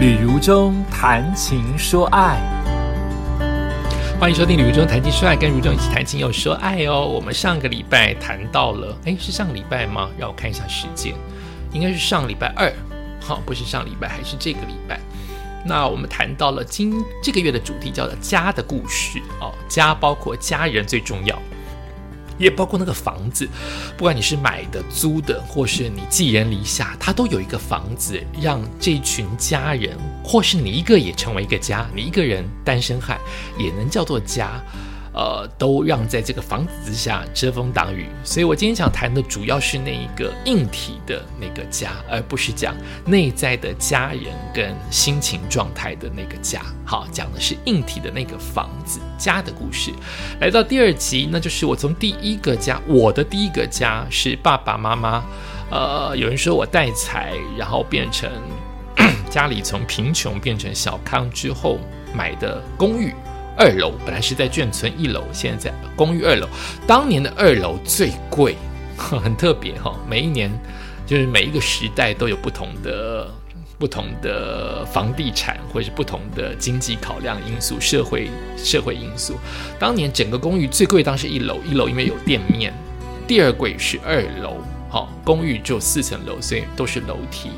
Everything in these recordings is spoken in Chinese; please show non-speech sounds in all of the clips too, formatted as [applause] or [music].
旅如中谈情说爱，欢迎收听《旅如中谈情说爱》，跟如中一起谈情又说爱哦。我们上个礼拜谈到了，哎，是上个礼拜吗？让我看一下时间，应该是上礼拜二，好，不是上礼拜，还是这个礼拜。那我们谈到了今这个月的主题叫做“家的故事”哦，家包括家人最重要。也包括那个房子，不管你是买的、租的，或是你寄人篱下，它都有一个房子，让这群家人，或是你一个也成为一个家。你一个人单身汉也能叫做家。呃，都让在这个房子之下遮风挡雨，所以我今天想谈的主要是那一个硬体的那个家，而不是讲内在的家人跟心情状态的那个家。好，讲的是硬体的那个房子家的故事。来到第二集，那就是我从第一个家，我的第一个家是爸爸妈妈。呃，有人说我带财，然后变成 [clears throat] 家里从贫穷变成小康之后买的公寓。二楼本来是在眷村一楼，现在在公寓二楼。当年的二楼最贵，[laughs] 很特别哈。每一年就是每一个时代都有不同的不同的房地产，或者是不同的经济考量因素、社会社会因素。当年整个公寓最贵当时一楼，一楼因为有店面。第二贵是二楼，好，公寓只有四层楼，所以都是楼梯，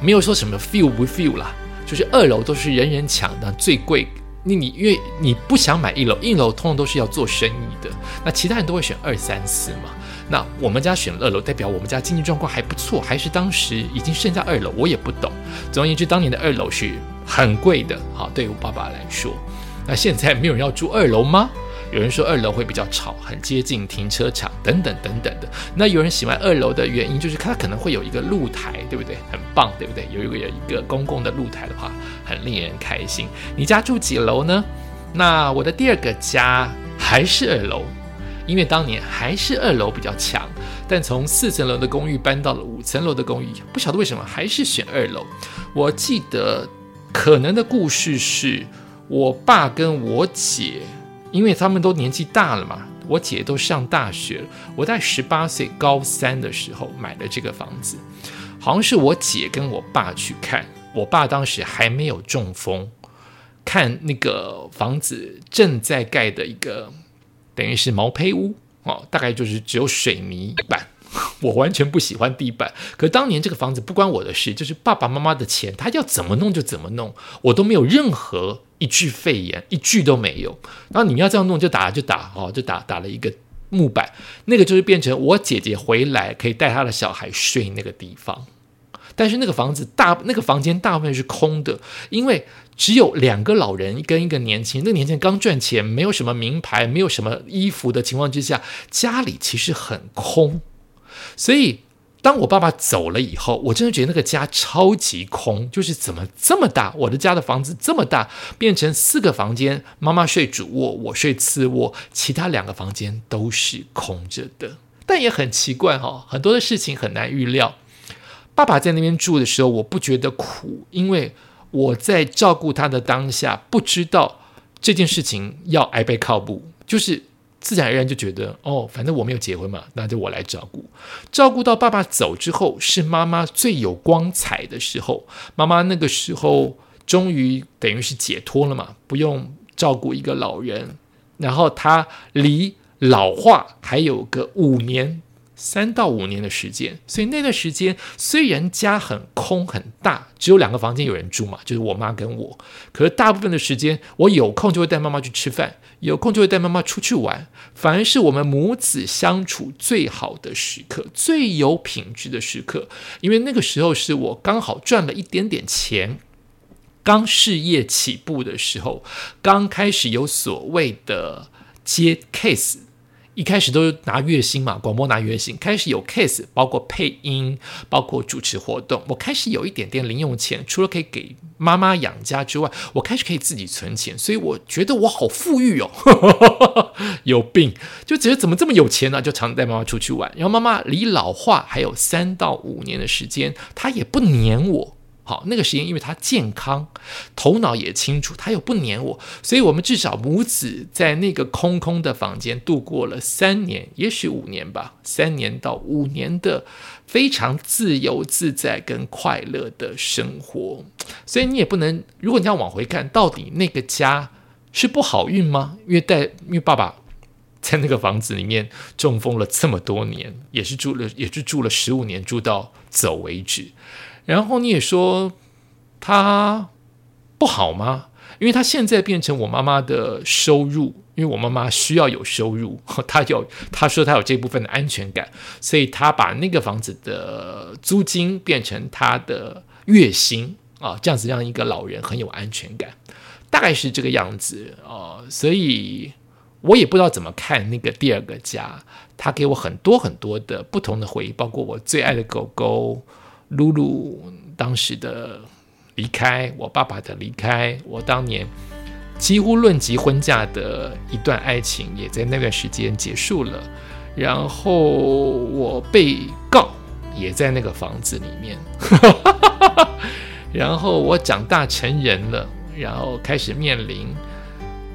没有说什么 feel 不 feel 啦，就是二楼都是人人抢的最贵。你你因为你不想买一楼，一楼通常都是要做生意的，那其他人都会选二三四嘛。那我们家选二楼，代表我们家经济状况还不错，还是当时已经剩下二楼，我也不懂。总而言之，当年的二楼是很贵的，好，对于我爸爸来说。那现在没有人要住二楼吗？有人说二楼会比较吵，很接近停车场等等等等的。那有人喜欢二楼的原因，就是它可能会有一个露台，对不对？很棒，对不对？有一个有一个公共的露台的话，很令人开心。你家住几楼呢？那我的第二个家还是二楼，因为当年还是二楼比较强。但从四层楼的公寓搬到了五层楼的公寓，不晓得为什么还是选二楼。我记得可能的故事是我爸跟我姐。因为他们都年纪大了嘛，我姐都上大学了。我在十八岁高三的时候买了这个房子，好像是我姐跟我爸去看，我爸当时还没有中风，看那个房子正在盖的一个，等于是毛坯屋哦，大概就是只有水泥板。我完全不喜欢地板，可当年这个房子不关我的事，就是爸爸妈妈的钱，他要怎么弄就怎么弄，我都没有任何一句肺炎，一句都没有。然后你们要这样弄就打就打哦，就打打了一个木板，那个就是变成我姐姐回来可以带她的小孩睡那个地方。但是那个房子大，那个房间大部分是空的，因为只有两个老人跟一个年轻人，那个年轻人刚赚钱，没有什么名牌，没有什么衣服的情况之下，家里其实很空。所以，当我爸爸走了以后，我真的觉得那个家超级空，就是怎么这么大？我的家的房子这么大，变成四个房间，妈妈睡主卧，我睡次卧，其他两个房间都是空着的。但也很奇怪哈，很多的事情很难预料。爸爸在那边住的时候，我不觉得苦，因为我在照顾他的当下，不知道这件事情要挨背靠步，就是。自然而然就觉得哦，反正我没有结婚嘛，那就我来照顾。照顾到爸爸走之后，是妈妈最有光彩的时候。妈妈那个时候终于等于是解脱了嘛，不用照顾一个老人。然后她离老化还有个五年。三到五年的时间，所以那段时间虽然家很空很大，只有两个房间有人住嘛，就是我妈跟我。可是大部分的时间，我有空就会带妈妈去吃饭，有空就会带妈妈出去玩，反而是我们母子相处最好的时刻，最有品质的时刻。因为那个时候是我刚好赚了一点点钱，刚事业起步的时候，刚开始有所谓的接 case。一开始都拿月薪嘛，广播拿月薪，开始有 case，包括配音，包括主持活动，我开始有一点点零用钱，除了可以给妈妈养家之外，我开始可以自己存钱，所以我觉得我好富裕哦，[laughs] 有病，就觉得怎么这么有钱呢？就常带妈妈出去玩，然后妈妈离老化还有三到五年的时间，她也不黏我。好，那个时间因为他健康，头脑也清楚，他又不黏我，所以我们至少母子在那个空空的房间度过了三年，也许五年吧，三年到五年的非常自由自在跟快乐的生活。所以你也不能，如果你要往回看，到底那个家是不好运吗？因为带，因为爸爸在那个房子里面中风了这么多年，也是住了，也是住了十五年，住到走为止。然后你也说他不好吗？因为他现在变成我妈妈的收入，因为我妈妈需要有收入，[laughs] 他有他说他有这部分的安全感，所以他把那个房子的租金变成他的月薪啊，这样子让一个老人很有安全感，大概是这个样子啊。所以我也不知道怎么看那个第二个家，他给我很多很多的不同的回忆，包括我最爱的狗狗。露露当时的离开，我爸爸的离开，我当年几乎论及婚嫁的一段爱情，也在那段时间结束了。然后我被告，也在那个房子里面。[laughs] 然后我长大成人了，然后开始面临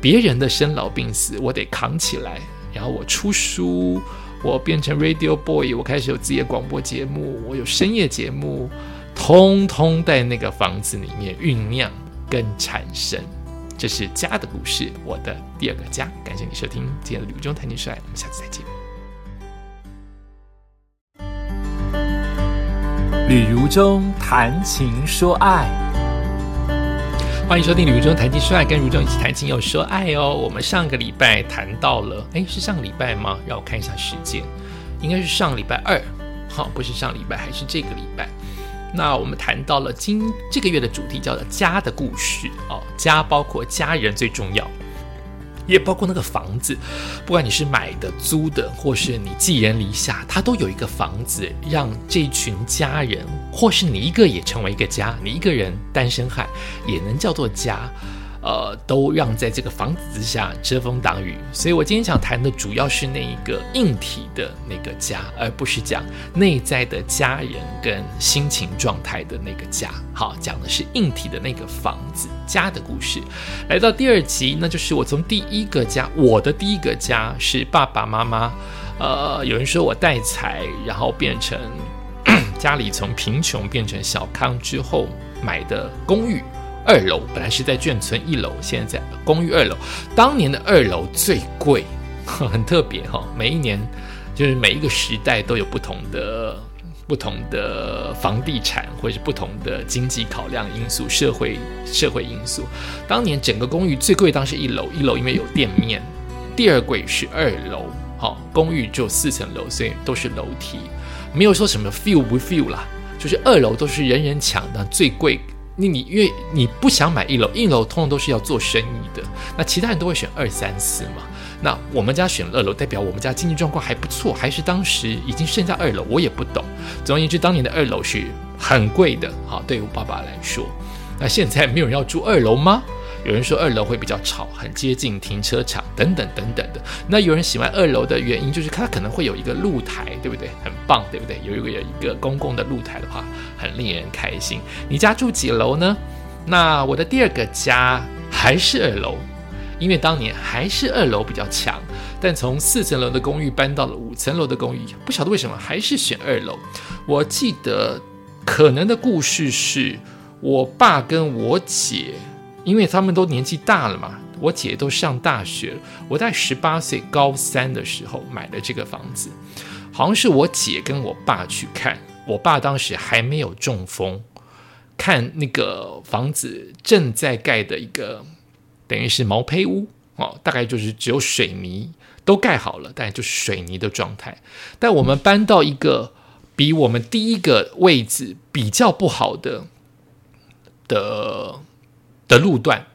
别人的生老病死，我得扛起来。然后我出书。我变成 Radio Boy，我开始有自己的广播节目，我有深夜节目，通通在那个房子里面酝酿跟产生。这是家的故事，我的第二个家。感谢你收听今天的旅中谈情说爱，我们下次再见。旅如中谈情说爱。欢迎收听《旅中谈情说爱》，跟如中一起谈情又说爱哦。我们上个礼拜谈到了，哎，是上个礼拜吗？让我看一下时间，应该是上礼拜二，好，不是上礼拜，还是这个礼拜。那我们谈到了今这个月的主题叫做“家的故事”哦，家包括家人最重要。也包括那个房子，不管你是买的、租的，或是你寄人篱下，它都有一个房子，让这群家人，或是你一个也成为一个家，你一个人单身汉也能叫做家。呃，都让在这个房子之下遮风挡雨，所以我今天想谈的主要是那一个硬体的那个家，而不是讲内在的家人跟心情状态的那个家。好，讲的是硬体的那个房子家的故事。来到第二集，那就是我从第一个家，我的第一个家是爸爸妈妈。呃，有人说我带财，然后变成家里从贫穷变成小康之后买的公寓。二楼本来是在眷村一楼，现在在公寓二楼。当年的二楼最贵，[laughs] 很特别哈。每一年就是每一个时代都有不同的不同的房地产，或者是不同的经济考量因素、社会社会因素。当年整个公寓最贵，当时一楼，一楼因为有店面。第二贵是二楼，好，公寓就四层楼，所以都是楼梯，没有说什么 feel 不 feel 啦，就是二楼都是人人抢的最贵。你你因为你不想买一楼，一楼通常都是要做生意的，那其他人都会选二三四嘛。那我们家选二楼，代表我们家经济状况还不错，还是当时已经剩下二楼，我也不懂。总而言之，当年的二楼是很贵的，好，对于我爸爸来说。那现在没有人要住二楼吗？有人说二楼会比较吵，很接近停车场等等等等的。那有人喜欢二楼的原因，就是它可能会有一个露台，对不对？很棒，对不对？有一个有一个公共的露台的话，很令人开心。你家住几楼呢？那我的第二个家还是二楼，因为当年还是二楼比较强。但从四层楼的公寓搬到了五层楼的公寓，不晓得为什么还是选二楼。我记得可能的故事是我爸跟我姐。因为他们都年纪大了嘛，我姐都上大学了。我在十八岁高三的时候买了这个房子，好像是我姐跟我爸去看，我爸当时还没有中风，看那个房子正在盖的一个，等于是毛坯屋哦，大概就是只有水泥都盖好了，但就是水泥的状态。但我们搬到一个比我们第一个位置比较不好的的。的路段，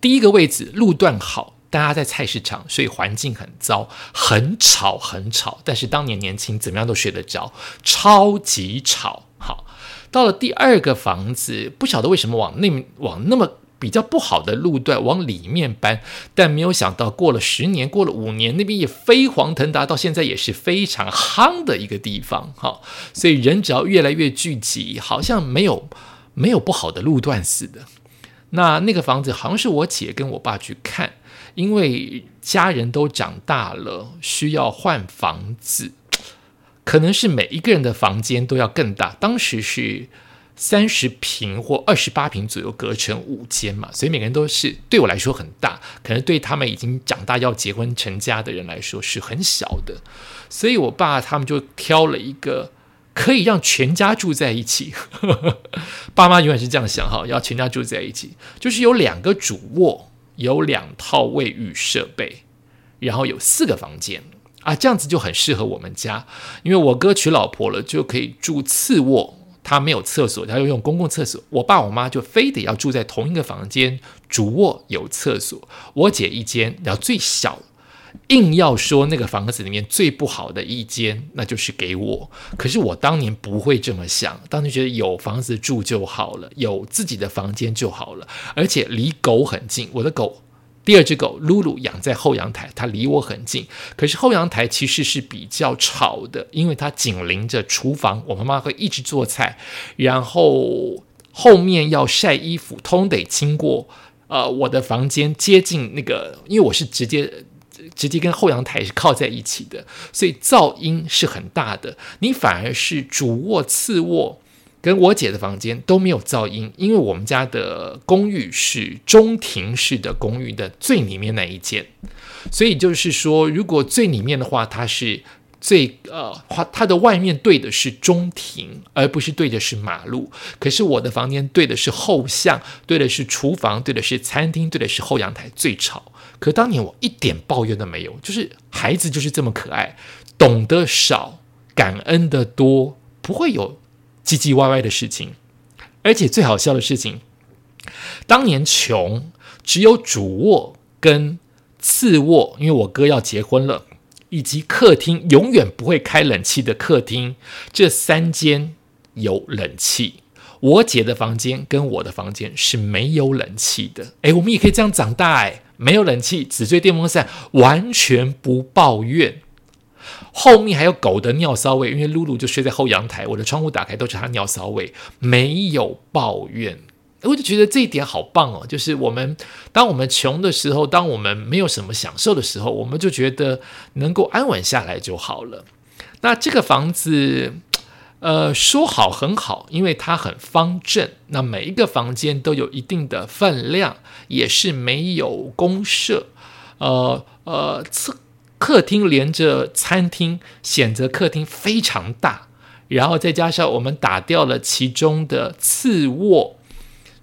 第一个位置路段好，大家在菜市场，所以环境很糟，很吵，很吵。但是当年年轻，怎么样都睡得着，超级吵。好，到了第二个房子，不晓得为什么往那往那么比较不好的路段往里面搬，但没有想到过了十年，过了五年，那边也飞黄腾达，到现在也是非常夯的一个地方。好，所以人只要越来越聚集，好像没有。没有不好的路段似的。那那个房子好像是我姐跟我爸去看，因为家人都长大了，需要换房子，可能是每一个人的房间都要更大。当时是三十平或二十八平左右，隔成五间嘛，所以每个人都是对我来说很大，可能对他们已经长大要结婚成家的人来说是很小的。所以我爸他们就挑了一个。可以让全家住在一起，[laughs] 爸妈永远是这样想哈，要全家住在一起，就是有两个主卧，有两套卫浴设备，然后有四个房间啊，这样子就很适合我们家。因为我哥娶老婆了，就可以住次卧，他没有厕所，他要用公共厕所。我爸我妈就非得要住在同一个房间，主卧有厕所，我姐一间，然后最小。硬要说那个房子里面最不好的一间，那就是给我。可是我当年不会这么想，当年觉得有房子住就好了，有自己的房间就好了，而且离狗很近。我的狗，第二只狗露露养在后阳台，它离我很近。可是后阳台其实是比较吵的，因为它紧邻着厨房，我妈妈会一直做菜，然后后面要晒衣服，通得经过呃我的房间，接近那个，因为我是直接。直接跟后阳台是靠在一起的，所以噪音是很大的。你反而是主卧、次卧跟我姐的房间都没有噪音，因为我们家的公寓是中庭式的公寓的最里面那一间，所以就是说，如果最里面的话，它是最呃，它它的外面对的是中庭，而不是对的是马路。可是我的房间对的是后巷，对的是厨房，对的是餐厅，对的是后阳台，最吵。可当年我一点抱怨都没有，就是孩子就是这么可爱，懂得少，感恩的多，不会有唧唧歪歪的事情。而且最好笑的事情，当年穷，只有主卧跟次卧，因为我哥要结婚了，以及客厅永远不会开冷气的客厅，这三间有冷气。我姐的房间跟我的房间是没有冷气的。诶，我们也可以这样长大诶。没有冷气，只吹电风扇，完全不抱怨。后面还有狗的尿骚味，因为露露就睡在后阳台，我的窗户打开都是它尿骚味，没有抱怨。我就觉得这一点好棒哦，就是我们当我们穷的时候，当我们没有什么享受的时候，我们就觉得能够安稳下来就好了。那这个房子。呃，说好很好，因为它很方正，那每一个房间都有一定的分量，也是没有公设。呃呃，客客厅连着餐厅，显得客厅非常大。然后再加上我们打掉了其中的次卧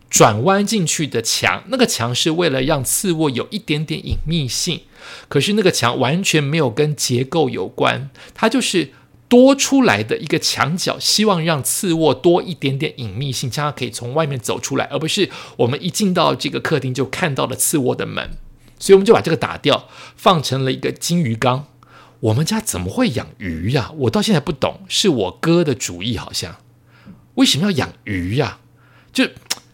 转弯进去的墙，那个墙是为了让次卧有一点点隐秘性，可是那个墙完全没有跟结构有关，它就是。多出来的一个墙角，希望让次卧多一点点隐秘性，这样可以从外面走出来，而不是我们一进到这个客厅就看到了次卧的门。所以我们就把这个打掉，放成了一个金鱼缸。我们家怎么会养鱼呀？我到现在不懂，是我哥的主意好像。为什么要养鱼呀？就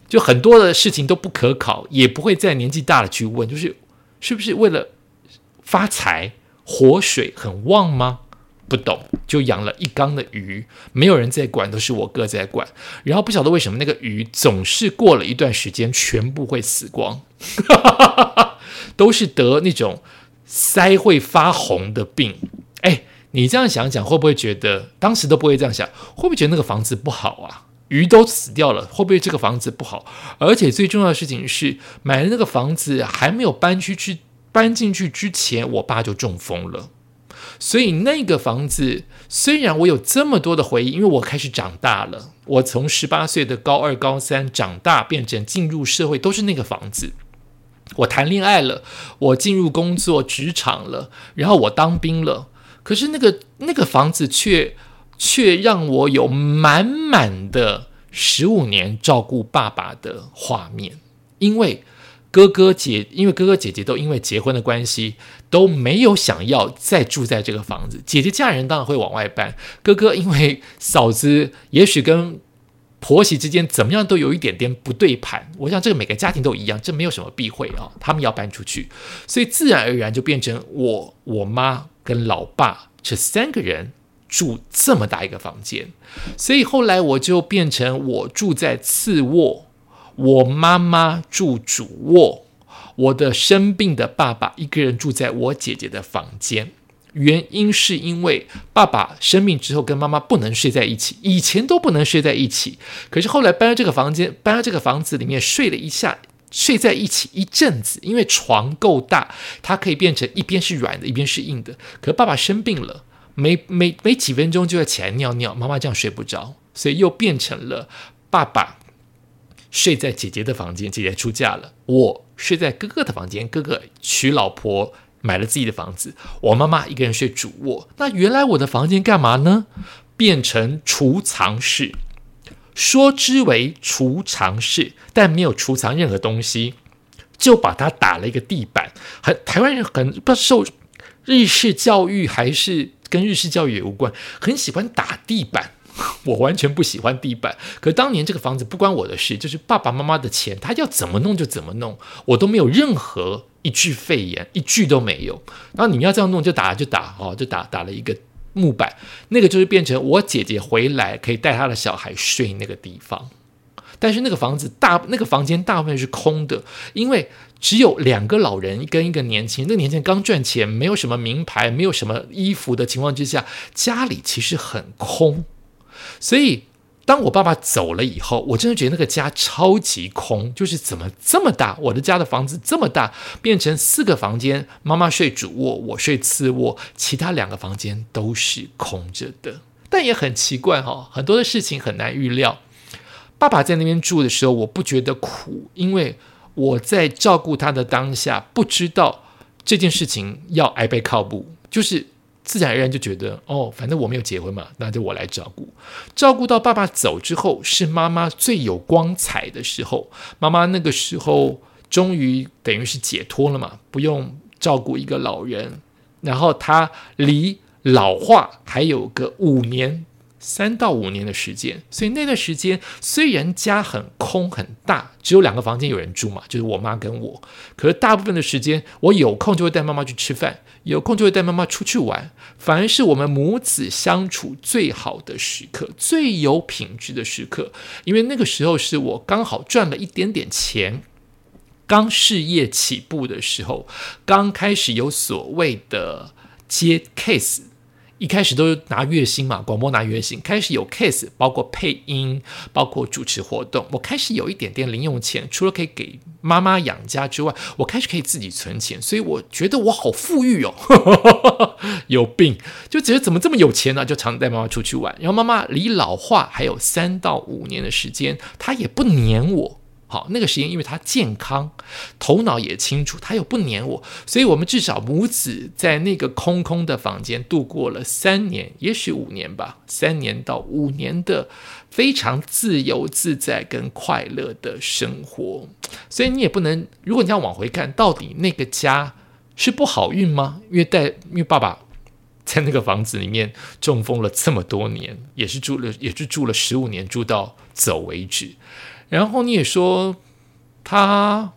就很多的事情都不可考，也不会在年纪大了去问，就是是不是为了发财，活水很旺吗？不懂，就养了一缸的鱼，没有人在管，都是我哥在管。然后不晓得为什么那个鱼总是过了一段时间全部会死光，[laughs] 都是得那种腮会发红的病。哎，你这样想想，会不会觉得当时都不会这样想？会不会觉得那个房子不好啊？鱼都死掉了，会不会这个房子不好？而且最重要的事情是，买了那个房子还没有搬出去，搬进去之前，我爸就中风了。所以那个房子虽然我有这么多的回忆，因为我开始长大了，我从十八岁的高二、高三长大，变成进入社会，都是那个房子。我谈恋爱了，我进入工作职场了，然后我当兵了。可是那个那个房子却却让我有满满的十五年照顾爸爸的画面，因为。哥哥姐，因为哥哥姐姐都因为结婚的关系都没有想要再住在这个房子。姐姐嫁人当然会往外搬，哥哥因为嫂子也许跟婆媳之间怎么样都有一点点不对盘。我想这个每个家庭都一样，这没有什么避讳啊。他们要搬出去，所以自然而然就变成我、我妈跟老爸这三个人住这么大一个房间，所以后来我就变成我住在次卧，我妈妈住主卧，我的生病的爸爸一个人住在我姐姐的房间。原因是因为爸爸生病之后跟妈妈不能睡在一起，以前都不能睡在一起，可是后来搬到这个房间，搬到这个房子里面睡了一下，睡在一起一阵子，因为床够大，它可以变成一边是软的，一边是硬的。可爸爸生病了，没没没几分钟就要起来尿尿，妈妈这样睡不着，所以又变成了爸爸睡在姐姐的房间，姐姐出嫁了，我睡在哥哥的房间，哥哥娶老婆。买了自己的房子，我妈妈一个人睡主卧。那原来我的房间干嘛呢？变成储藏室，说之为储藏室，但没有储藏任何东西，就把它打了一个地板。很台湾人很不受日式教育还是跟日式教育也无关，很喜欢打地板。[laughs] 我完全不喜欢地板，可当年这个房子不关我的事，就是爸爸妈妈的钱，他要怎么弄就怎么弄，我都没有任何一句废言，一句都没有。然后你们要这样弄就打就打哦，就打打了一个木板，那个就是变成我姐姐回来可以带她的小孩睡那个地方。但是那个房子大，那个房间大部分是空的，因为只有两个老人跟一个年轻人，那个年轻人刚赚钱，没有什么名牌，没有什么衣服的情况之下，家里其实很空。所以，当我爸爸走了以后，我真的觉得那个家超级空，就是怎么这么大？我的家的房子这么大，变成四个房间，妈妈睡主卧，我睡次卧，其他两个房间都是空着的。但也很奇怪哈，很多的事情很难预料。爸爸在那边住的时候，我不觉得苦，因为我在照顾他的当下，不知道这件事情要挨背靠不，就是。自然而然就觉得哦，反正我没有结婚嘛，那就我来照顾。照顾到爸爸走之后，是妈妈最有光彩的时候。妈妈那个时候终于等于是解脱了嘛，不用照顾一个老人。然后她离老化还有个五年。三到五年的时间，所以那段时间虽然家很空很大，只有两个房间有人住嘛，就是我妈跟我。可是大部分的时间，我有空就会带妈妈去吃饭，有空就会带妈妈出去玩，反而是我们母子相处最好的时刻，最有品质的时刻。因为那个时候是我刚好赚了一点点钱，刚事业起步的时候，刚开始有所谓的接 case。一开始都拿月薪嘛，广播拿月薪，开始有 case，包括配音，包括主持活动，我开始有一点点零用钱，除了可以给妈妈养家之外，我开始可以自己存钱，所以我觉得我好富裕哦，[laughs] 有病，就觉得怎么这么有钱呢？就常带妈妈出去玩，然后妈妈离老化还有三到五年的时间，她也不黏我。好，那个时间，因为他健康，头脑也清楚，他又不黏我，所以我们至少母子在那个空空的房间度过了三年，也许五年吧，三年到五年的非常自由自在跟快乐的生活。所以你也不能，如果你要往回看，到底那个家是不好运吗？因为带，因为爸爸在那个房子里面中风了这么多年，也是住了，也是住了十五年，住到走为止。然后你也说他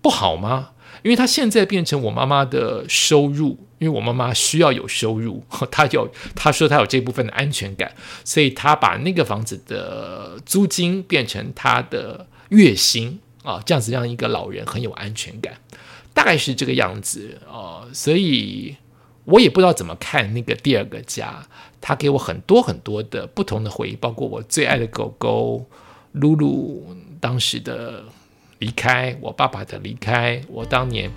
不好吗？因为他现在变成我妈妈的收入，因为我妈妈需要有收入，[laughs] 他有他说他有这部分的安全感，所以他把那个房子的租金变成他的月薪啊，这样子让一个老人很有安全感，大概是这个样子啊。所以我也不知道怎么看那个第二个家，他给我很多很多的不同的回忆，包括我最爱的狗狗。露露当时的离开，我爸爸的离开，我当年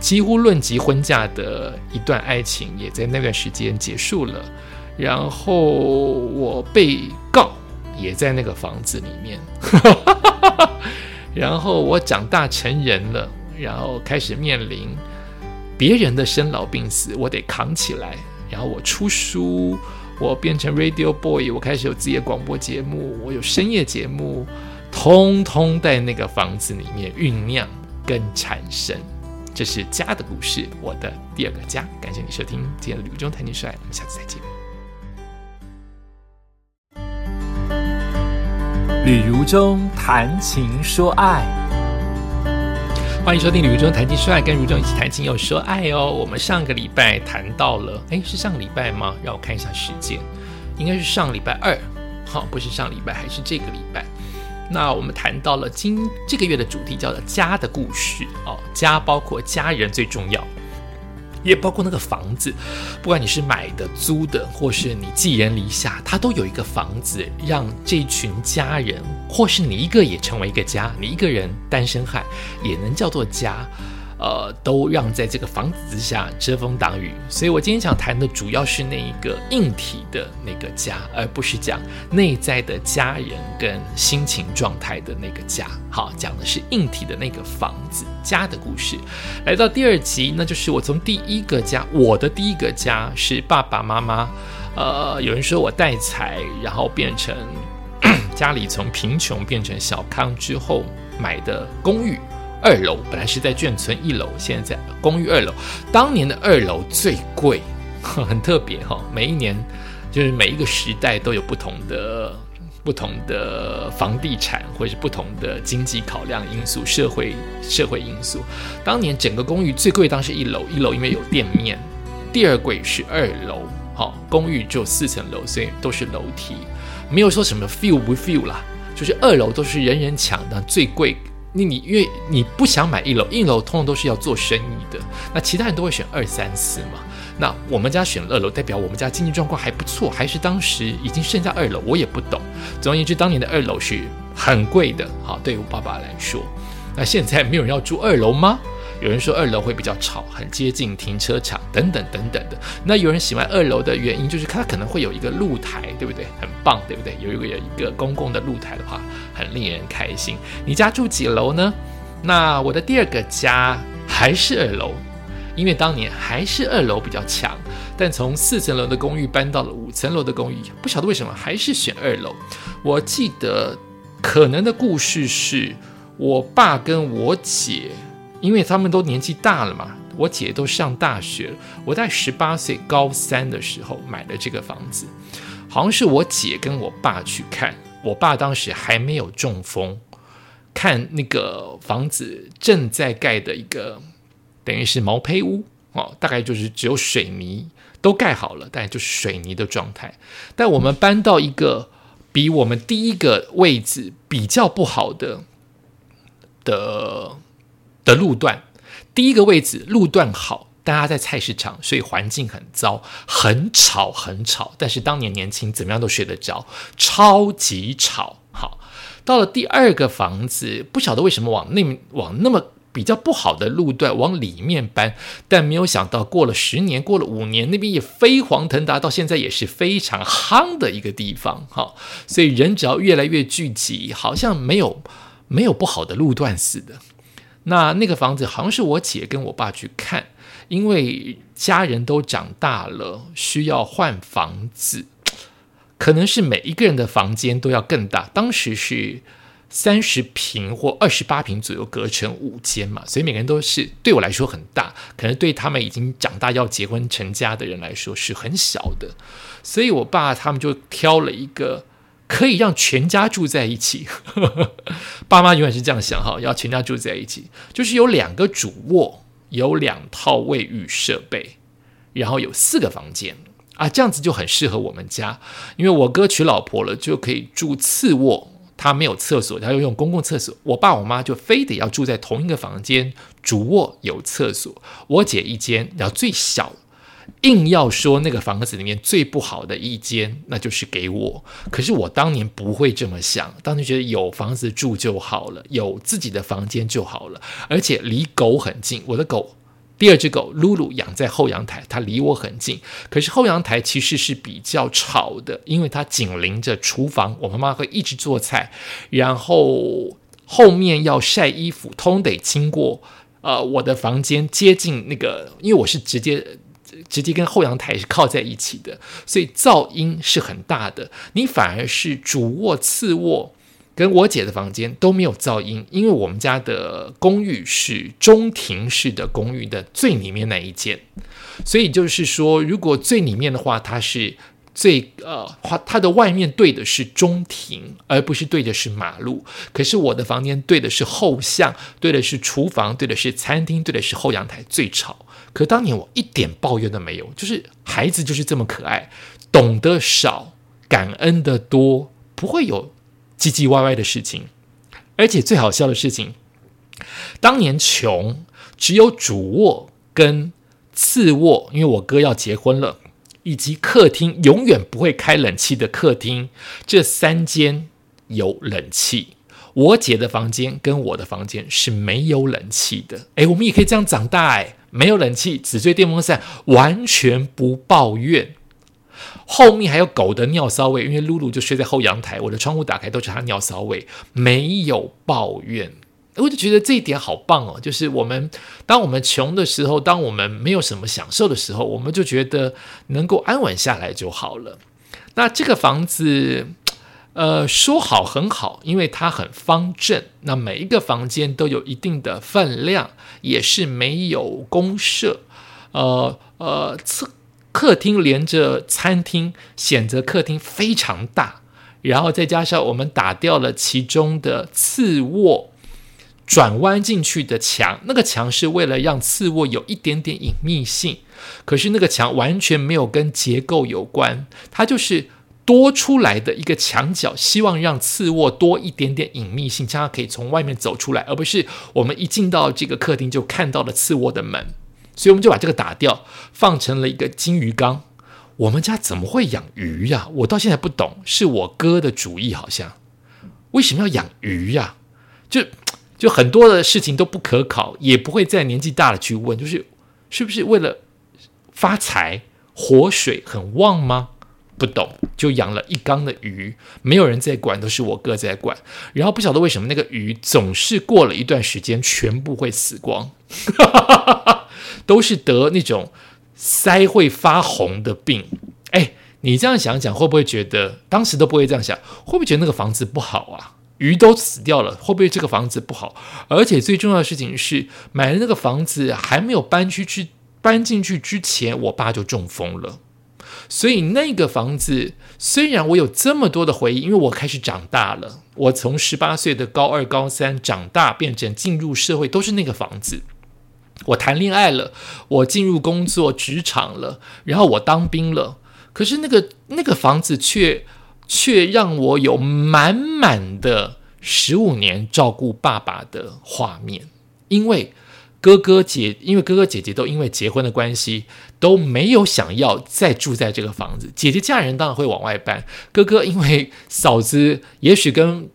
几乎论及婚嫁的一段爱情，也在那段时间结束了。然后我被告，也在那个房子里面。[laughs] 然后我长大成人了，然后开始面临别人的生老病死，我得扛起来。然后我出书。我变成 Radio Boy，我开始有自己的广播节目，我有深夜节目，通通在那个房子里面酝酿跟产生。这是家的故事，我的第二个家。感谢你收听今天的旅中谈情说爱，我们下次再见。旅如中谈情说爱。欢迎收听李如中谈情说爱，跟如中一起谈情又说爱哦。我们上个礼拜谈到了，哎，是上个礼拜吗？让我看一下时间，应该是上礼拜二，好，不是上礼拜，还是这个礼拜。那我们谈到了今这个月的主题叫做家的故事哦，家包括家人最重要。也包括那个房子，不管你是买的、租的，或是你寄人篱下，它都有一个房子，让这群家人，或是你一个也成为一个家，你一个人单身汉也能叫做家。呃，都让在这个房子之下遮风挡雨，所以我今天想谈的主要是那一个硬体的那个家，而不是讲内在的家人跟心情状态的那个家。好，讲的是硬体的那个房子家的故事。来到第二集，那就是我从第一个家，我的第一个家是爸爸妈妈。呃，有人说我带财，然后变成家里从贫穷变成小康之后买的公寓。二楼本来是在眷村一楼，现在在公寓二楼。当年的二楼最贵，[laughs] 很特别哈。每一年就是每一个时代都有不同的不同的房地产，或者是不同的经济考量因素、社会社会因素。当年整个公寓最贵当时一楼，一楼因为有店面。第二贵是二楼，好，公寓只有四层楼，所以都是楼梯，没有说什么 feel 不 feel 啦，就是二楼都是人人抢的最贵。你你因为你不想买一楼，一楼通常都是要做生意的，那其他人都会选二三四嘛。那我们家选二楼，代表我们家经济状况还不错，还是当时已经剩下二楼，我也不懂。总而言之，当年的二楼是很贵的，好，对于我爸爸来说。那现在没有人要住二楼吗？有人说二楼会比较吵，很接近停车场等等等等的。那有人喜欢二楼的原因，就是它可能会有一个露台，对不对？很棒，对不对？有一个有一个公共的露台的话，很令人开心。你家住几楼呢？那我的第二个家还是二楼，因为当年还是二楼比较强。但从四层楼的公寓搬到了五层楼的公寓，不晓得为什么还是选二楼。我记得可能的故事是我爸跟我姐。因为他们都年纪大了嘛，我姐都上大学了。我在十八岁高三的时候买的这个房子，好像是我姐跟我爸去看，我爸当时还没有中风，看那个房子正在盖的一个，等于是毛坯屋哦，大概就是只有水泥都盖好了，但就是水泥的状态。但我们搬到一个比我们第一个位置比较不好的的。的路段，第一个位置路段好，大家在菜市场，所以环境很糟，很吵，很吵。但是当年年轻，怎么样都睡得着，超级吵。好，到了第二个房子，不晓得为什么往那往那么比较不好的路段往里面搬，但没有想到过了十年，过了五年，那边也飞黄腾达，到现在也是非常夯的一个地方。好，所以人只要越来越聚集，好像没有没有不好的路段似的。那那个房子好像是我姐跟我爸去看，因为家人都长大了，需要换房子，可能是每一个人的房间都要更大。当时是三十平或二十八平左右，隔成五间嘛，所以每个人都是对我来说很大，可能对他们已经长大要结婚成家的人来说是很小的。所以我爸他们就挑了一个。可以让全家住在一起，[laughs] 爸妈永远是这样想哈，要全家住在一起，就是有两个主卧，有两套卫浴设备，然后有四个房间啊，这样子就很适合我们家，因为我哥娶老婆了，就可以住次卧，他没有厕所，他要用公共厕所，我爸我妈就非得要住在同一个房间，主卧有厕所，我姐一间，然后最小。硬要说那个房子里面最不好的一间，那就是给我。可是我当年不会这么想，当年觉得有房子住就好了，有自己的房间就好了，而且离狗很近。我的狗，第二只狗露露养在后阳台，它离我很近。可是后阳台其实是比较吵的，因为它紧邻着厨房，我妈妈会一直做菜，然后后面要晒衣服，通得经过呃我的房间，接近那个，因为我是直接。直接跟后阳台是靠在一起的，所以噪音是很大的。你反而是主卧、次卧跟我姐的房间都没有噪音，因为我们家的公寓是中庭式的公寓的最里面那一间，所以就是说，如果最里面的话，它是最呃，它它的外面对的是中庭，而不是对的是马路。可是我的房间对的是后巷，对的是厨房，对的是餐厅，对的是后阳台，最吵。可当年我一点抱怨都没有，就是孩子就是这么可爱，懂得少，感恩的多，不会有唧唧歪歪的事情。而且最好笑的事情，当年穷，只有主卧跟次卧，因为我哥要结婚了。以及客厅永远不会开冷气的客厅，这三间有冷气。我姐的房间跟我的房间是没有冷气的。诶，我们也可以这样长大，诶，没有冷气，只吹电风扇，完全不抱怨。后面还有狗的尿骚味，因为露露就睡在后阳台，我的窗户打开都是它尿骚味，没有抱怨。我就觉得这一点好棒哦，就是我们当我们穷的时候，当我们没有什么享受的时候，我们就觉得能够安稳下来就好了。那这个房子，呃，说好很好，因为它很方正，那每一个房间都有一定的分量，也是没有公设，呃呃，客客厅连着餐厅，显得客厅非常大，然后再加上我们打掉了其中的次卧。转弯进去的墙，那个墙是为了让次卧有一点点隐秘性，可是那个墙完全没有跟结构有关，它就是多出来的一个墙角，希望让次卧多一点点隐秘性，这样可以从外面走出来，而不是我们一进到这个客厅就看到了次卧的门，所以我们就把这个打掉，放成了一个金鱼缸。我们家怎么会养鱼呀？我到现在不懂，是我哥的主意，好像为什么要养鱼呀？就。就很多的事情都不可考，也不会在年纪大了去问，就是是不是为了发财，活水很旺吗？不懂，就养了一缸的鱼，没有人在管，都是我哥在管。然后不晓得为什么那个鱼总是过了一段时间全部会死光，[laughs] 都是得那种腮会发红的病。哎，你这样想想，会不会觉得当时都不会这样想？会不会觉得那个房子不好啊？鱼都死掉了，会不会这个房子不好？而且最重要的事情是，买了那个房子还没有搬出去，搬进去之前，我爸就中风了。所以那个房子虽然我有这么多的回忆，因为我开始长大了，我从十八岁的高二、高三长大，变成进入社会，都是那个房子。我谈恋爱了，我进入工作职场了，然后我当兵了。可是那个那个房子却。却让我有满满的十五年照顾爸爸的画面，因为哥哥姐，因为哥哥姐姐都因为结婚的关系都没有想要再住在这个房子。姐姐嫁人当然会往外搬，哥哥因为嫂子也许跟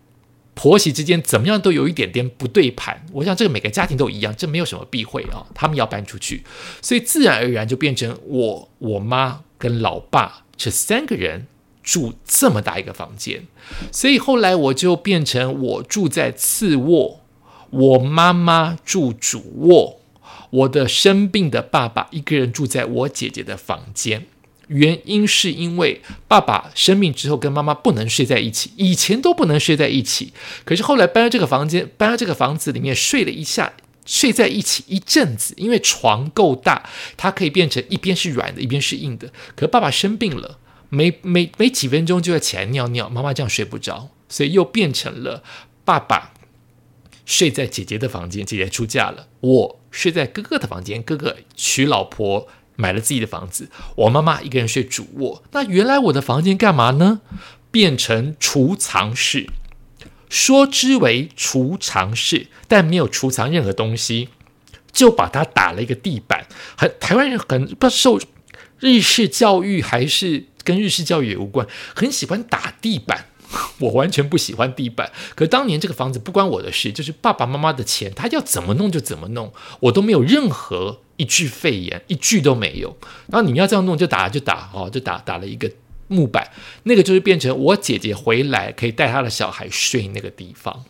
婆媳之间怎么样都有一点点不对盘。我想这个每个家庭都一样，这没有什么避讳啊。他们要搬出去，所以自然而然就变成我、我妈跟老爸这三个人。住这么大一个房间，所以后来我就变成我住在次卧，我妈妈住主卧，我的生病的爸爸一个人住在我姐姐的房间。原因是因为爸爸生病之后跟妈妈不能睡在一起，以前都不能睡在一起，可是后来搬到这个房间，搬到这个房子里面睡了一下，睡在一起一阵子，因为床够大，它可以变成一边是软的，一边是硬的。可爸爸生病了。每每每几分钟就要起来尿尿，妈妈这样睡不着，所以又变成了爸爸睡在姐姐的房间，姐姐出嫁了；我睡在哥哥的房间，哥哥娶老婆，买了自己的房子。我妈妈一个人睡主卧。那原来我的房间干嘛呢？变成储藏室，说之为储藏室，但没有储藏任何东西，就把它打了一个地板。很台湾人很不受日式教育还是。跟日式教育也无关，很喜欢打地板，[laughs] 我完全不喜欢地板。可当年这个房子不关我的事，就是爸爸妈妈的钱，他要怎么弄就怎么弄，我都没有任何一句废言，一句都没有。然后你们要这样弄就打就打哦，就打打了一个木板，那个就是变成我姐姐回来可以带她的小孩睡那个地方。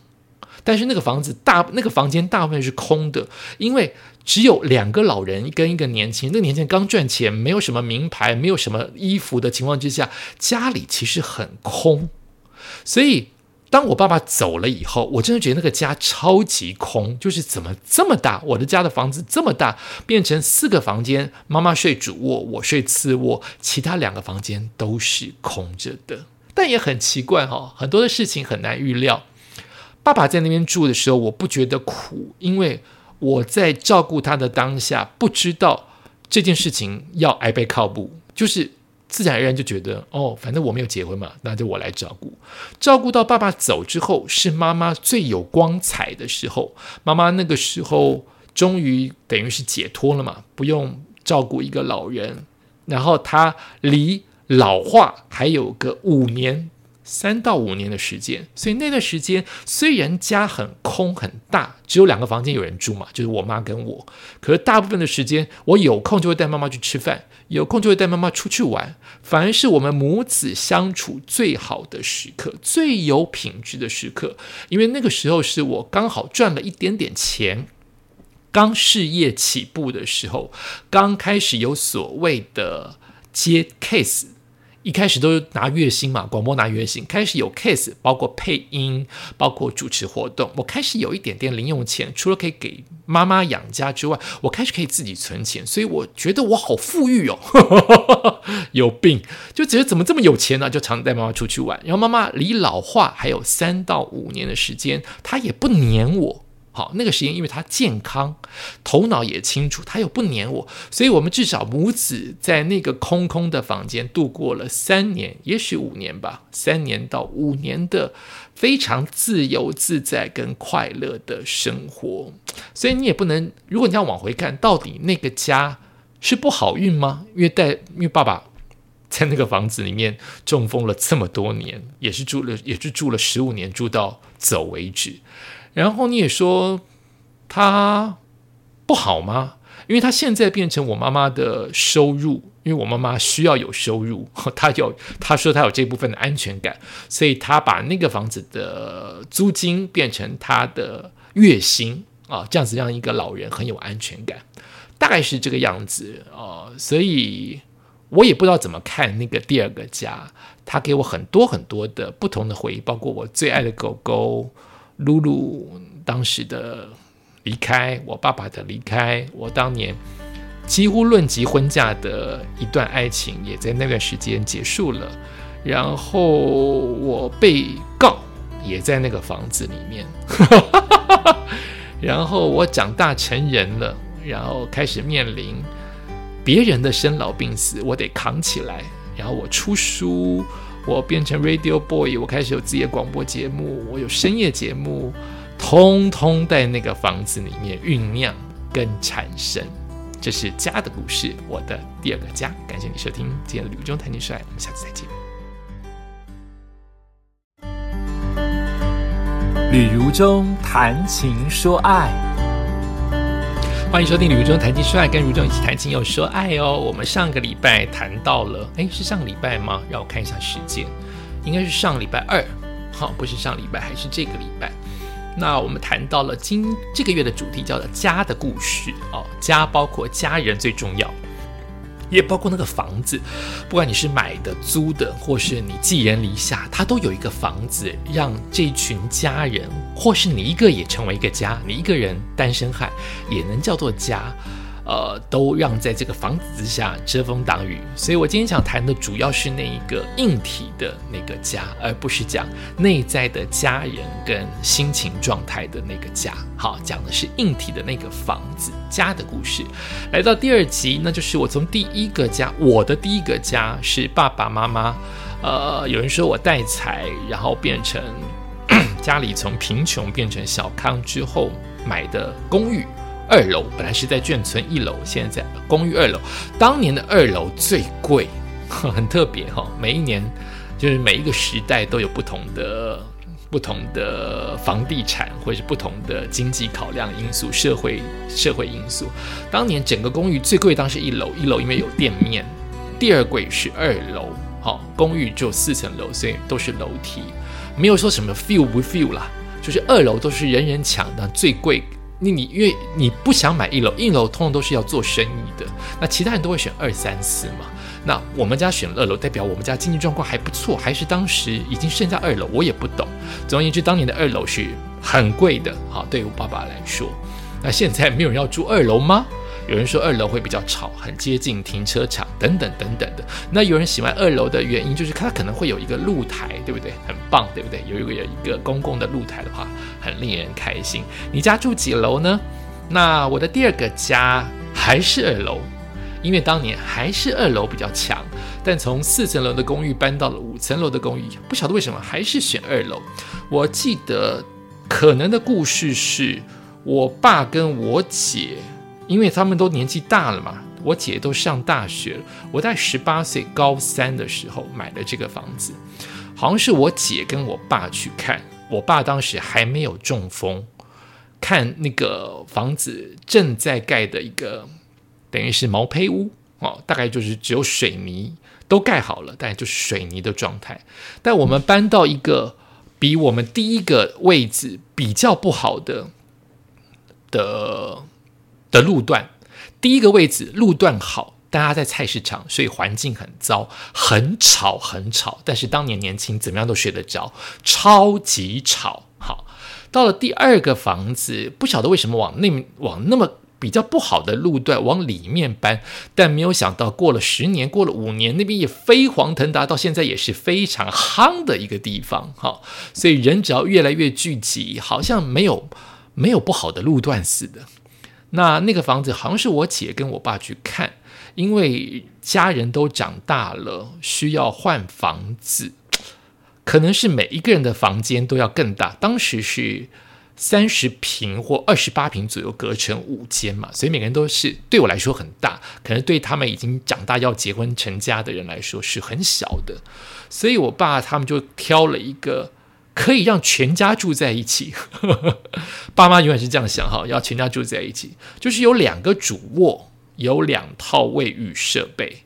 但是那个房子大，那个房间大部分是空的，因为只有两个老人跟一个年轻人。那个年轻人刚赚钱，没有什么名牌，没有什么衣服的情况之下，家里其实很空。所以当我爸爸走了以后，我真的觉得那个家超级空，就是怎么这么大？我的家的房子这么大，变成四个房间，妈妈睡主卧，我睡次卧，其他两个房间都是空着的。但也很奇怪哈，很多的事情很难预料。爸爸在那边住的时候，我不觉得苦，因为我在照顾他的当下，不知道这件事情要挨背靠步，就是。自然而然就觉得哦，反正我没有结婚嘛，那就我来照顾。照顾到爸爸走之后，是妈妈最有光彩的时候。妈妈那个时候终于等于是解脱了嘛，不用照顾一个老人。然后她离老化还有个五年。三到五年的时间，所以那段时间虽然家很空很大，只有两个房间有人住嘛，就是我妈跟我。可是大部分的时间，我有空就会带妈妈去吃饭，有空就会带妈妈出去玩，反而是我们母子相处最好的时刻，最有品质的时刻。因为那个时候是我刚好赚了一点点钱，刚事业起步的时候，刚开始有所谓的接 case。一开始都拿月薪嘛，广播拿月薪。开始有 case，包括配音，包括主持活动。我开始有一点点零用钱，除了可以给妈妈养家之外，我开始可以自己存钱。所以我觉得我好富裕哦，[laughs] 有病，就觉得怎么这么有钱呢？就常带妈妈出去玩。然后妈妈离老化还有三到五年的时间，她也不黏我。好，那个时间，因为他健康，头脑也清楚，他又不黏我，所以我们至少母子在那个空空的房间度过了三年，也许五年吧，三年到五年的非常自由自在跟快乐的生活。所以你也不能，如果你要往回看，到底那个家是不好运吗？因为带，因为爸爸在那个房子里面中风了这么多年，也是住了，也是住了十五年，住到走为止。然后你也说他不好吗？因为他现在变成我妈妈的收入，因为我妈妈需要有收入，[laughs] 他有他说他有这部分的安全感，所以他把那个房子的租金变成他的月薪啊，这样子让一个老人很有安全感，大概是这个样子啊。所以我也不知道怎么看那个第二个家，他给我很多很多的不同的回忆，包括我最爱的狗狗。露露当时的离开，我爸爸的离开，我当年几乎论及婚嫁的一段爱情，也在那段时间结束了。然后我被告，也在那个房子里面。[laughs] 然后我长大成人了，然后开始面临别人的生老病死，我得扛起来。然后我出书。我变成 Radio Boy，我开始有自己的广播节目，我有深夜节目，通通在那个房子里面酝酿跟产生。这是家的故事，我的第二个家。感谢你收听今天的旅中谈情说爱，我们下次再见。旅如中谈情说爱。欢迎收听《旅途中谈情说爱》，跟如中一起谈情又说爱哦。我们上个礼拜谈到了，哎，是上个礼拜吗？让我看一下时间，应该是上礼拜二，好，不是上礼拜，还是这个礼拜。那我们谈到了今这个月的主题叫做“家的故事”哦，家包括家人最重要。也包括那个房子，不管你是买的、租的，或是你寄人篱下，它都有一个房子，让这群家人，或是你一个也成为一个家，你一个人单身汉也能叫做家。呃，都让在这个房子之下遮风挡雨，所以我今天想谈的主要是那一个硬体的那个家，而不是讲内在的家人跟心情状态的那个家。好，讲的是硬体的那个房子家的故事。来到第二集，那就是我从第一个家，我的第一个家是爸爸妈妈。呃，有人说我带财，然后变成 [clears throat] 家里从贫穷变成小康之后买的公寓。二楼本来是在眷村一楼，现在在公寓二楼。当年的二楼最贵，[laughs] 很特别哈。每一年就是每一个时代都有不同的不同的房地产，或者是不同的经济考量因素、社会社会因素。当年整个公寓最贵当时一楼，一楼因为有店面。第二贵是二楼，好，公寓只有四层楼，所以都是楼梯，没有说什么 feel 不 feel 啦，就是二楼都是人人抢的最贵。你你因为你不想买一楼，一楼通常都是要做生意的，那其他人都会选二三四嘛。那我们家选二楼，代表我们家经济状况还不错，还是当时已经剩下二楼，我也不懂。总而言之，当年的二楼是很贵的，好，对于我爸爸来说。那现在没有人要住二楼吗？有人说二楼会比较吵，很接近停车场等等等等的。那有人喜欢二楼的原因，就是它可能会有一个露台，对不对？很棒，对不对？有一个有一个公共的露台的话，很令人开心。你家住几楼呢？那我的第二个家还是二楼，因为当年还是二楼比较强。但从四层楼的公寓搬到了五层楼的公寓，不晓得为什么还是选二楼。我记得可能的故事是我爸跟我姐。因为他们都年纪大了嘛，我姐都上大学了。我在十八岁高三的时候买的这个房子，好像是我姐跟我爸去看，我爸当时还没有中风，看那个房子正在盖的一个，等于是毛坯屋哦，大概就是只有水泥都盖好了，但就是水泥的状态。但我们搬到一个比我们第一个位置比较不好的的。的路段，第一个位置路段好，大家在菜市场，所以环境很糟，很吵，很吵。但是当年年轻，怎么样都睡得着，超级吵。好，到了第二个房子，不晓得为什么往那往那么比较不好的路段往里面搬，但没有想到过了十年，过了五年，那边也飞黄腾达，到现在也是非常夯的一个地方。好，所以人只要越来越聚集，好像没有没有不好的路段似的。那那个房子好像是我姐跟我爸去看，因为家人都长大了，需要换房子，可能是每一个人的房间都要更大。当时是三十平或二十八平左右，隔成五间嘛，所以每个人都是对我来说很大，可能对他们已经长大要结婚成家的人来说是很小的。所以我爸他们就挑了一个。可以让全家住在一起，[laughs] 爸妈永远是这样想哈，要全家住在一起，就是有两个主卧，有两套卫浴设备，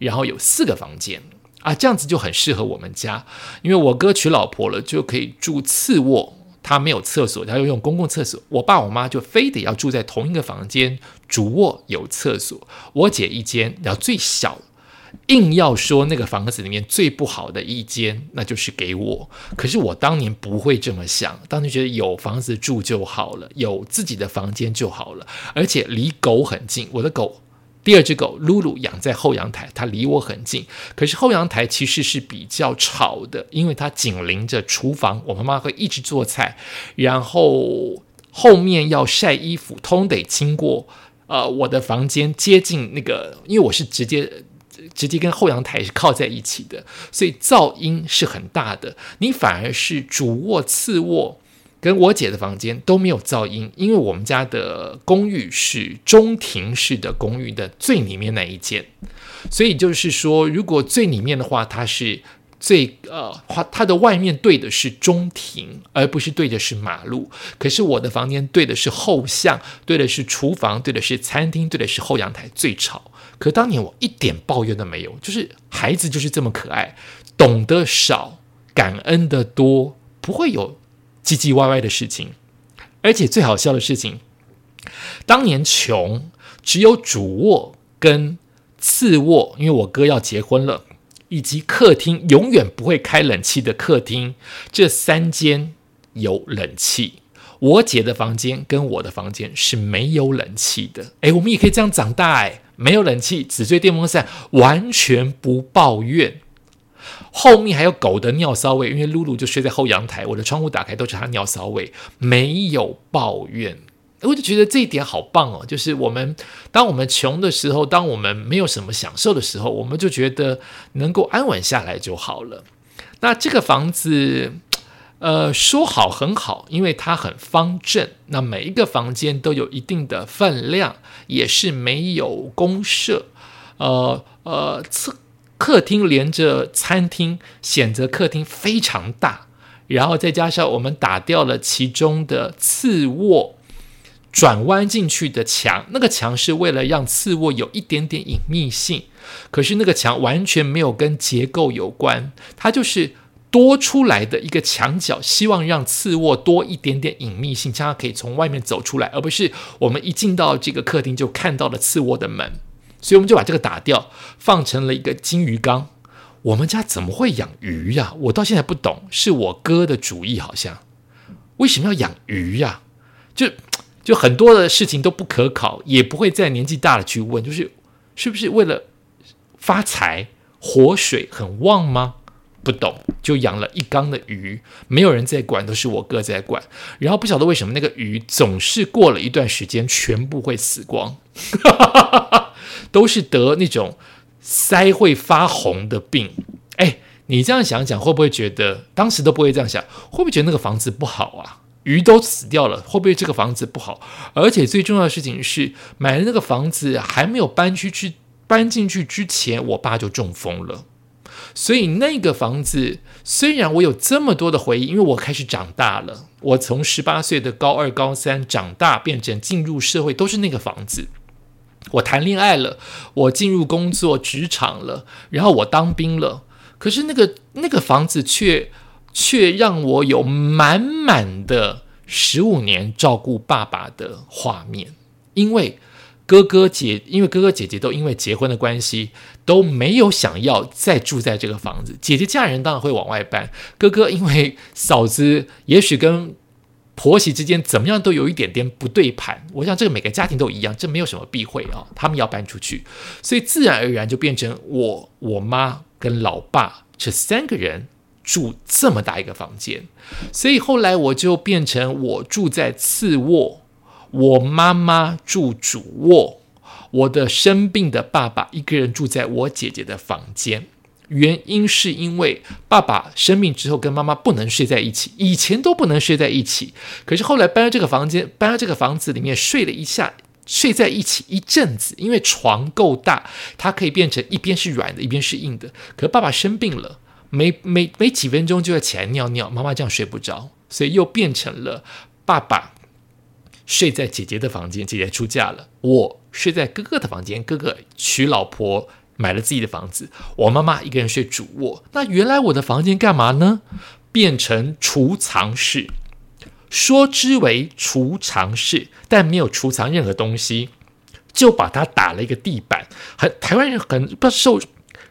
然后有四个房间啊，这样子就很适合我们家。因为我哥娶老婆了，就可以住次卧，他没有厕所，他要用公共厕所。我爸我妈就非得要住在同一个房间，主卧有厕所，我姐一间，然后最小。硬要说那个房子里面最不好的一间，那就是给我。可是我当年不会这么想，当年觉得有房子住就好了，有自己的房间就好了，而且离狗很近。我的狗，第二只狗露露养在后阳台，它离我很近。可是后阳台其实是比较吵的，因为它紧邻着厨房，我妈妈会一直做菜，然后后面要晒衣服，通得经过呃我的房间，接近那个，因为我是直接。直接跟后阳台是靠在一起的，所以噪音是很大的。你反而是主卧、次卧跟我姐的房间都没有噪音，因为我们家的公寓是中庭式的公寓的最里面那一间，所以就是说，如果最里面的话，它是最呃，它它的外面对的是中庭，而不是对的是马路。可是我的房间对的是后巷，对的是厨房，对的是餐厅，对的是后阳台，最吵。可当年我一点抱怨都没有，就是孩子就是这么可爱，懂得少，感恩的多，不会有唧唧歪歪的事情。而且最好笑的事情，当年穷，只有主卧跟次卧，因为我哥要结婚了，以及客厅永远不会开冷气的客厅，这三间有冷气。我姐的房间跟我的房间是没有冷气的。诶，我们也可以这样长大诶。没有冷气，只吹电风扇，完全不抱怨。后面还有狗的尿骚味，因为露露就睡在后阳台，我的窗户打开都是它尿骚味，没有抱怨。我就觉得这一点好棒哦，就是我们当我们穷的时候，当我们没有什么享受的时候，我们就觉得能够安稳下来就好了。那这个房子。呃，说好很好，因为它很方正，那每一个房间都有一定的分量，也是没有公设。呃呃，客客厅连着餐厅，显得客厅非常大。然后再加上我们打掉了其中的次卧转弯进去的墙，那个墙是为了让次卧有一点点隐秘性，可是那个墙完全没有跟结构有关，它就是。多出来的一个墙角，希望让次卧多一点点隐秘性，这样可以从外面走出来，而不是我们一进到这个客厅就看到了次卧的门。所以我们就把这个打掉，放成了一个金鱼缸。我们家怎么会养鱼呀？我到现在不懂，是我哥的主意，好像为什么要养鱼呀？就就很多的事情都不可考，也不会在年纪大了去问，就是是不是为了发财，活水很旺吗？不懂，就养了一缸的鱼，没有人在管，都是我哥在管。然后不晓得为什么那个鱼总是过了一段时间，全部会死光，[laughs] 都是得那种。腮会发红的病，哎，你这样想想，会不会觉得当时都不会这样想？会不会觉得那个房子不好啊？鱼都死掉了，会不会这个房子不好？而且最重要的事情是，买了那个房子还没有搬出去，搬进去之前，我爸就中风了。所以那个房子虽然我有这么多的回忆，因为我开始长大了，我从十八岁的高二、高三长大，变成进入社会，都是那个房子。我谈恋爱了，我进入工作职场了，然后我当兵了。可是那个那个房子却却让我有满满的十五年照顾爸爸的画面。因为哥哥姐，因为哥哥姐姐都因为结婚的关系都没有想要再住在这个房子。姐姐嫁人当然会往外搬，哥哥因为嫂子也许跟。婆媳之间怎么样都有一点点不对盘，我想这个每个家庭都一样，这没有什么避讳啊。他们要搬出去，所以自然而然就变成我、我妈跟老爸这三个人住这么大一个房间。所以后来我就变成我住在次卧，我妈妈住主卧，我的生病的爸爸一个人住在我姐姐的房间。原因是因为爸爸生病之后跟妈妈不能睡在一起，以前都不能睡在一起。可是后来搬到这个房间，搬到这个房子里面睡了一下，睡在一起一阵子，因为床够大，它可以变成一边是软的，一边是硬的。可爸爸生病了，没没没几分钟就要起来尿尿，妈妈这样睡不着，所以又变成了爸爸睡在姐姐的房间，姐姐出嫁了，我睡在哥哥的房间，哥哥娶老婆。买了自己的房子，我妈妈一个人睡主卧。那原来我的房间干嘛呢？变成储藏室，说之为储藏室，但没有储藏任何东西，就把它打了一个地板。很台湾人很不受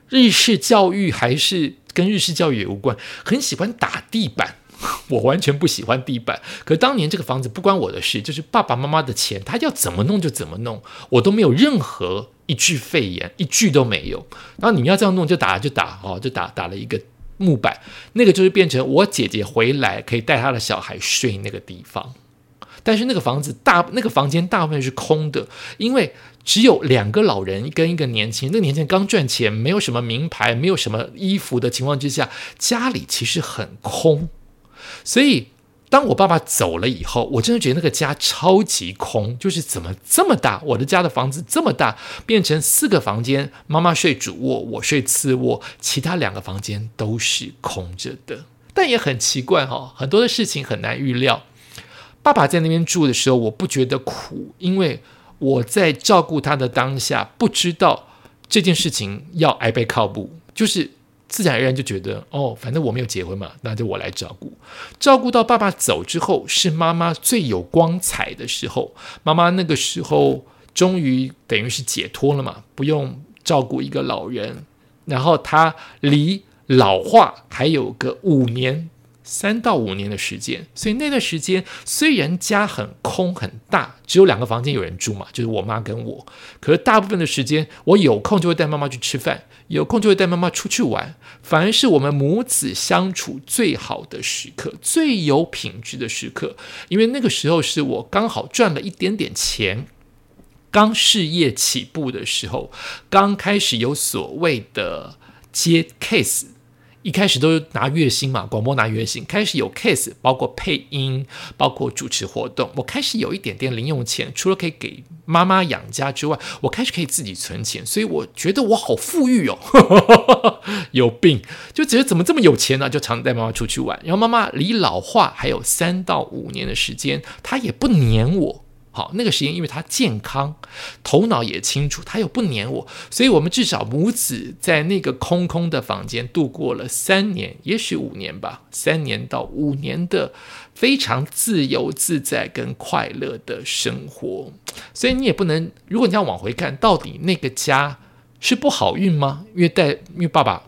日式教育，还是跟日式教育也无关，很喜欢打地板。[laughs] 我完全不喜欢地板。可当年这个房子不关我的事，就是爸爸妈妈的钱，他要怎么弄就怎么弄，我都没有任何。一句肺炎，一句都没有。然后你们要这样弄，就打就打哦，就打打了一个木板，那个就是变成我姐姐回来可以带她的小孩睡那个地方。但是那个房子大，那个房间大部分是空的，因为只有两个老人跟一个年轻。那个年轻人刚赚钱，没有什么名牌，没有什么衣服的情况之下，家里其实很空，所以。当我爸爸走了以后，我真的觉得那个家超级空，就是怎么这么大？我的家的房子这么大，变成四个房间，妈妈睡主卧，我睡次卧，其他两个房间都是空着的。但也很奇怪哈，很多的事情很难预料。爸爸在那边住的时候，我不觉得苦，因为我在照顾他的当下，不知道这件事情要挨背靠步，就是。自然而然就觉得哦，反正我没有结婚嘛，那就我来照顾。照顾到爸爸走之后，是妈妈最有光彩的时候。妈妈那个时候终于等于是解脱了嘛，不用照顾一个老人。然后她离老化还有个五年。三到五年的时间，所以那段时间虽然家很空很大，只有两个房间有人住嘛，就是我妈跟我。可是大部分的时间，我有空就会带妈妈去吃饭，有空就会带妈妈出去玩，反而是我们母子相处最好的时刻，最有品质的时刻。因为那个时候是我刚好赚了一点点钱，刚事业起步的时候，刚开始有所谓的接 case。一开始都是拿月薪嘛，广播拿月薪，开始有 case，包括配音，包括主持活动。我开始有一点点零用钱，除了可以给妈妈养家之外，我开始可以自己存钱，所以我觉得我好富裕哦。[laughs] 有病，就觉得怎么这么有钱呢？就常带妈妈出去玩。然后妈妈离老化还有三到五年的时间，她也不黏我。好，那个时间因为他健康，头脑也清楚，他又不黏我，所以我们至少母子在那个空空的房间度过了三年，也许五年吧，三年到五年的非常自由自在跟快乐的生活。所以你也不能，如果你要往回看，到底那个家是不好运吗？因为带，因为爸爸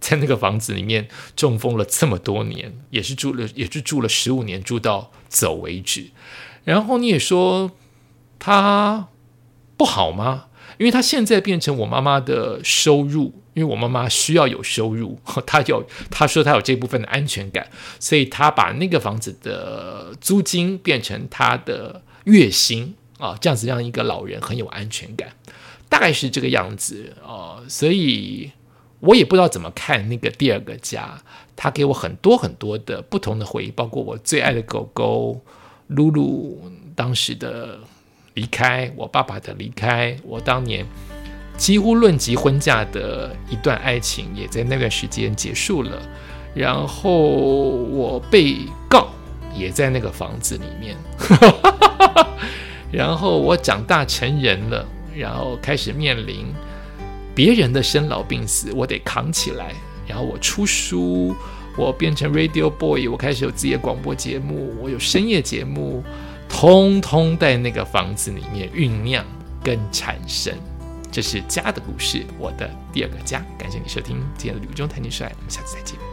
在那个房子里面中风了这么多年，也是住了，也是住了十五年，住到走为止。然后你也说他不好吗？因为他现在变成我妈妈的收入，因为我妈妈需要有收入，[laughs] 他有他说他有这部分的安全感，所以他把那个房子的租金变成他的月薪啊，这样子让一个老人很有安全感，大概是这个样子啊，所以我也不知道怎么看那个第二个家，他给我很多很多的不同的回忆，包括我最爱的狗狗。露露当时的离开，我爸爸的离开，我当年几乎论及婚嫁的一段爱情，也在那段时间结束了。然后我被告也在那个房子里面。[laughs] 然后我长大成人了，然后开始面临别人的生老病死，我得扛起来。然后我出书。我变成 Radio Boy，我开始有自己的广播节目，我有深夜节目，通通在那个房子里面酝酿跟产生。这是家的故事，我的第二个家。感谢你收听今天的《旅中谈情说爱》，我们下次再见。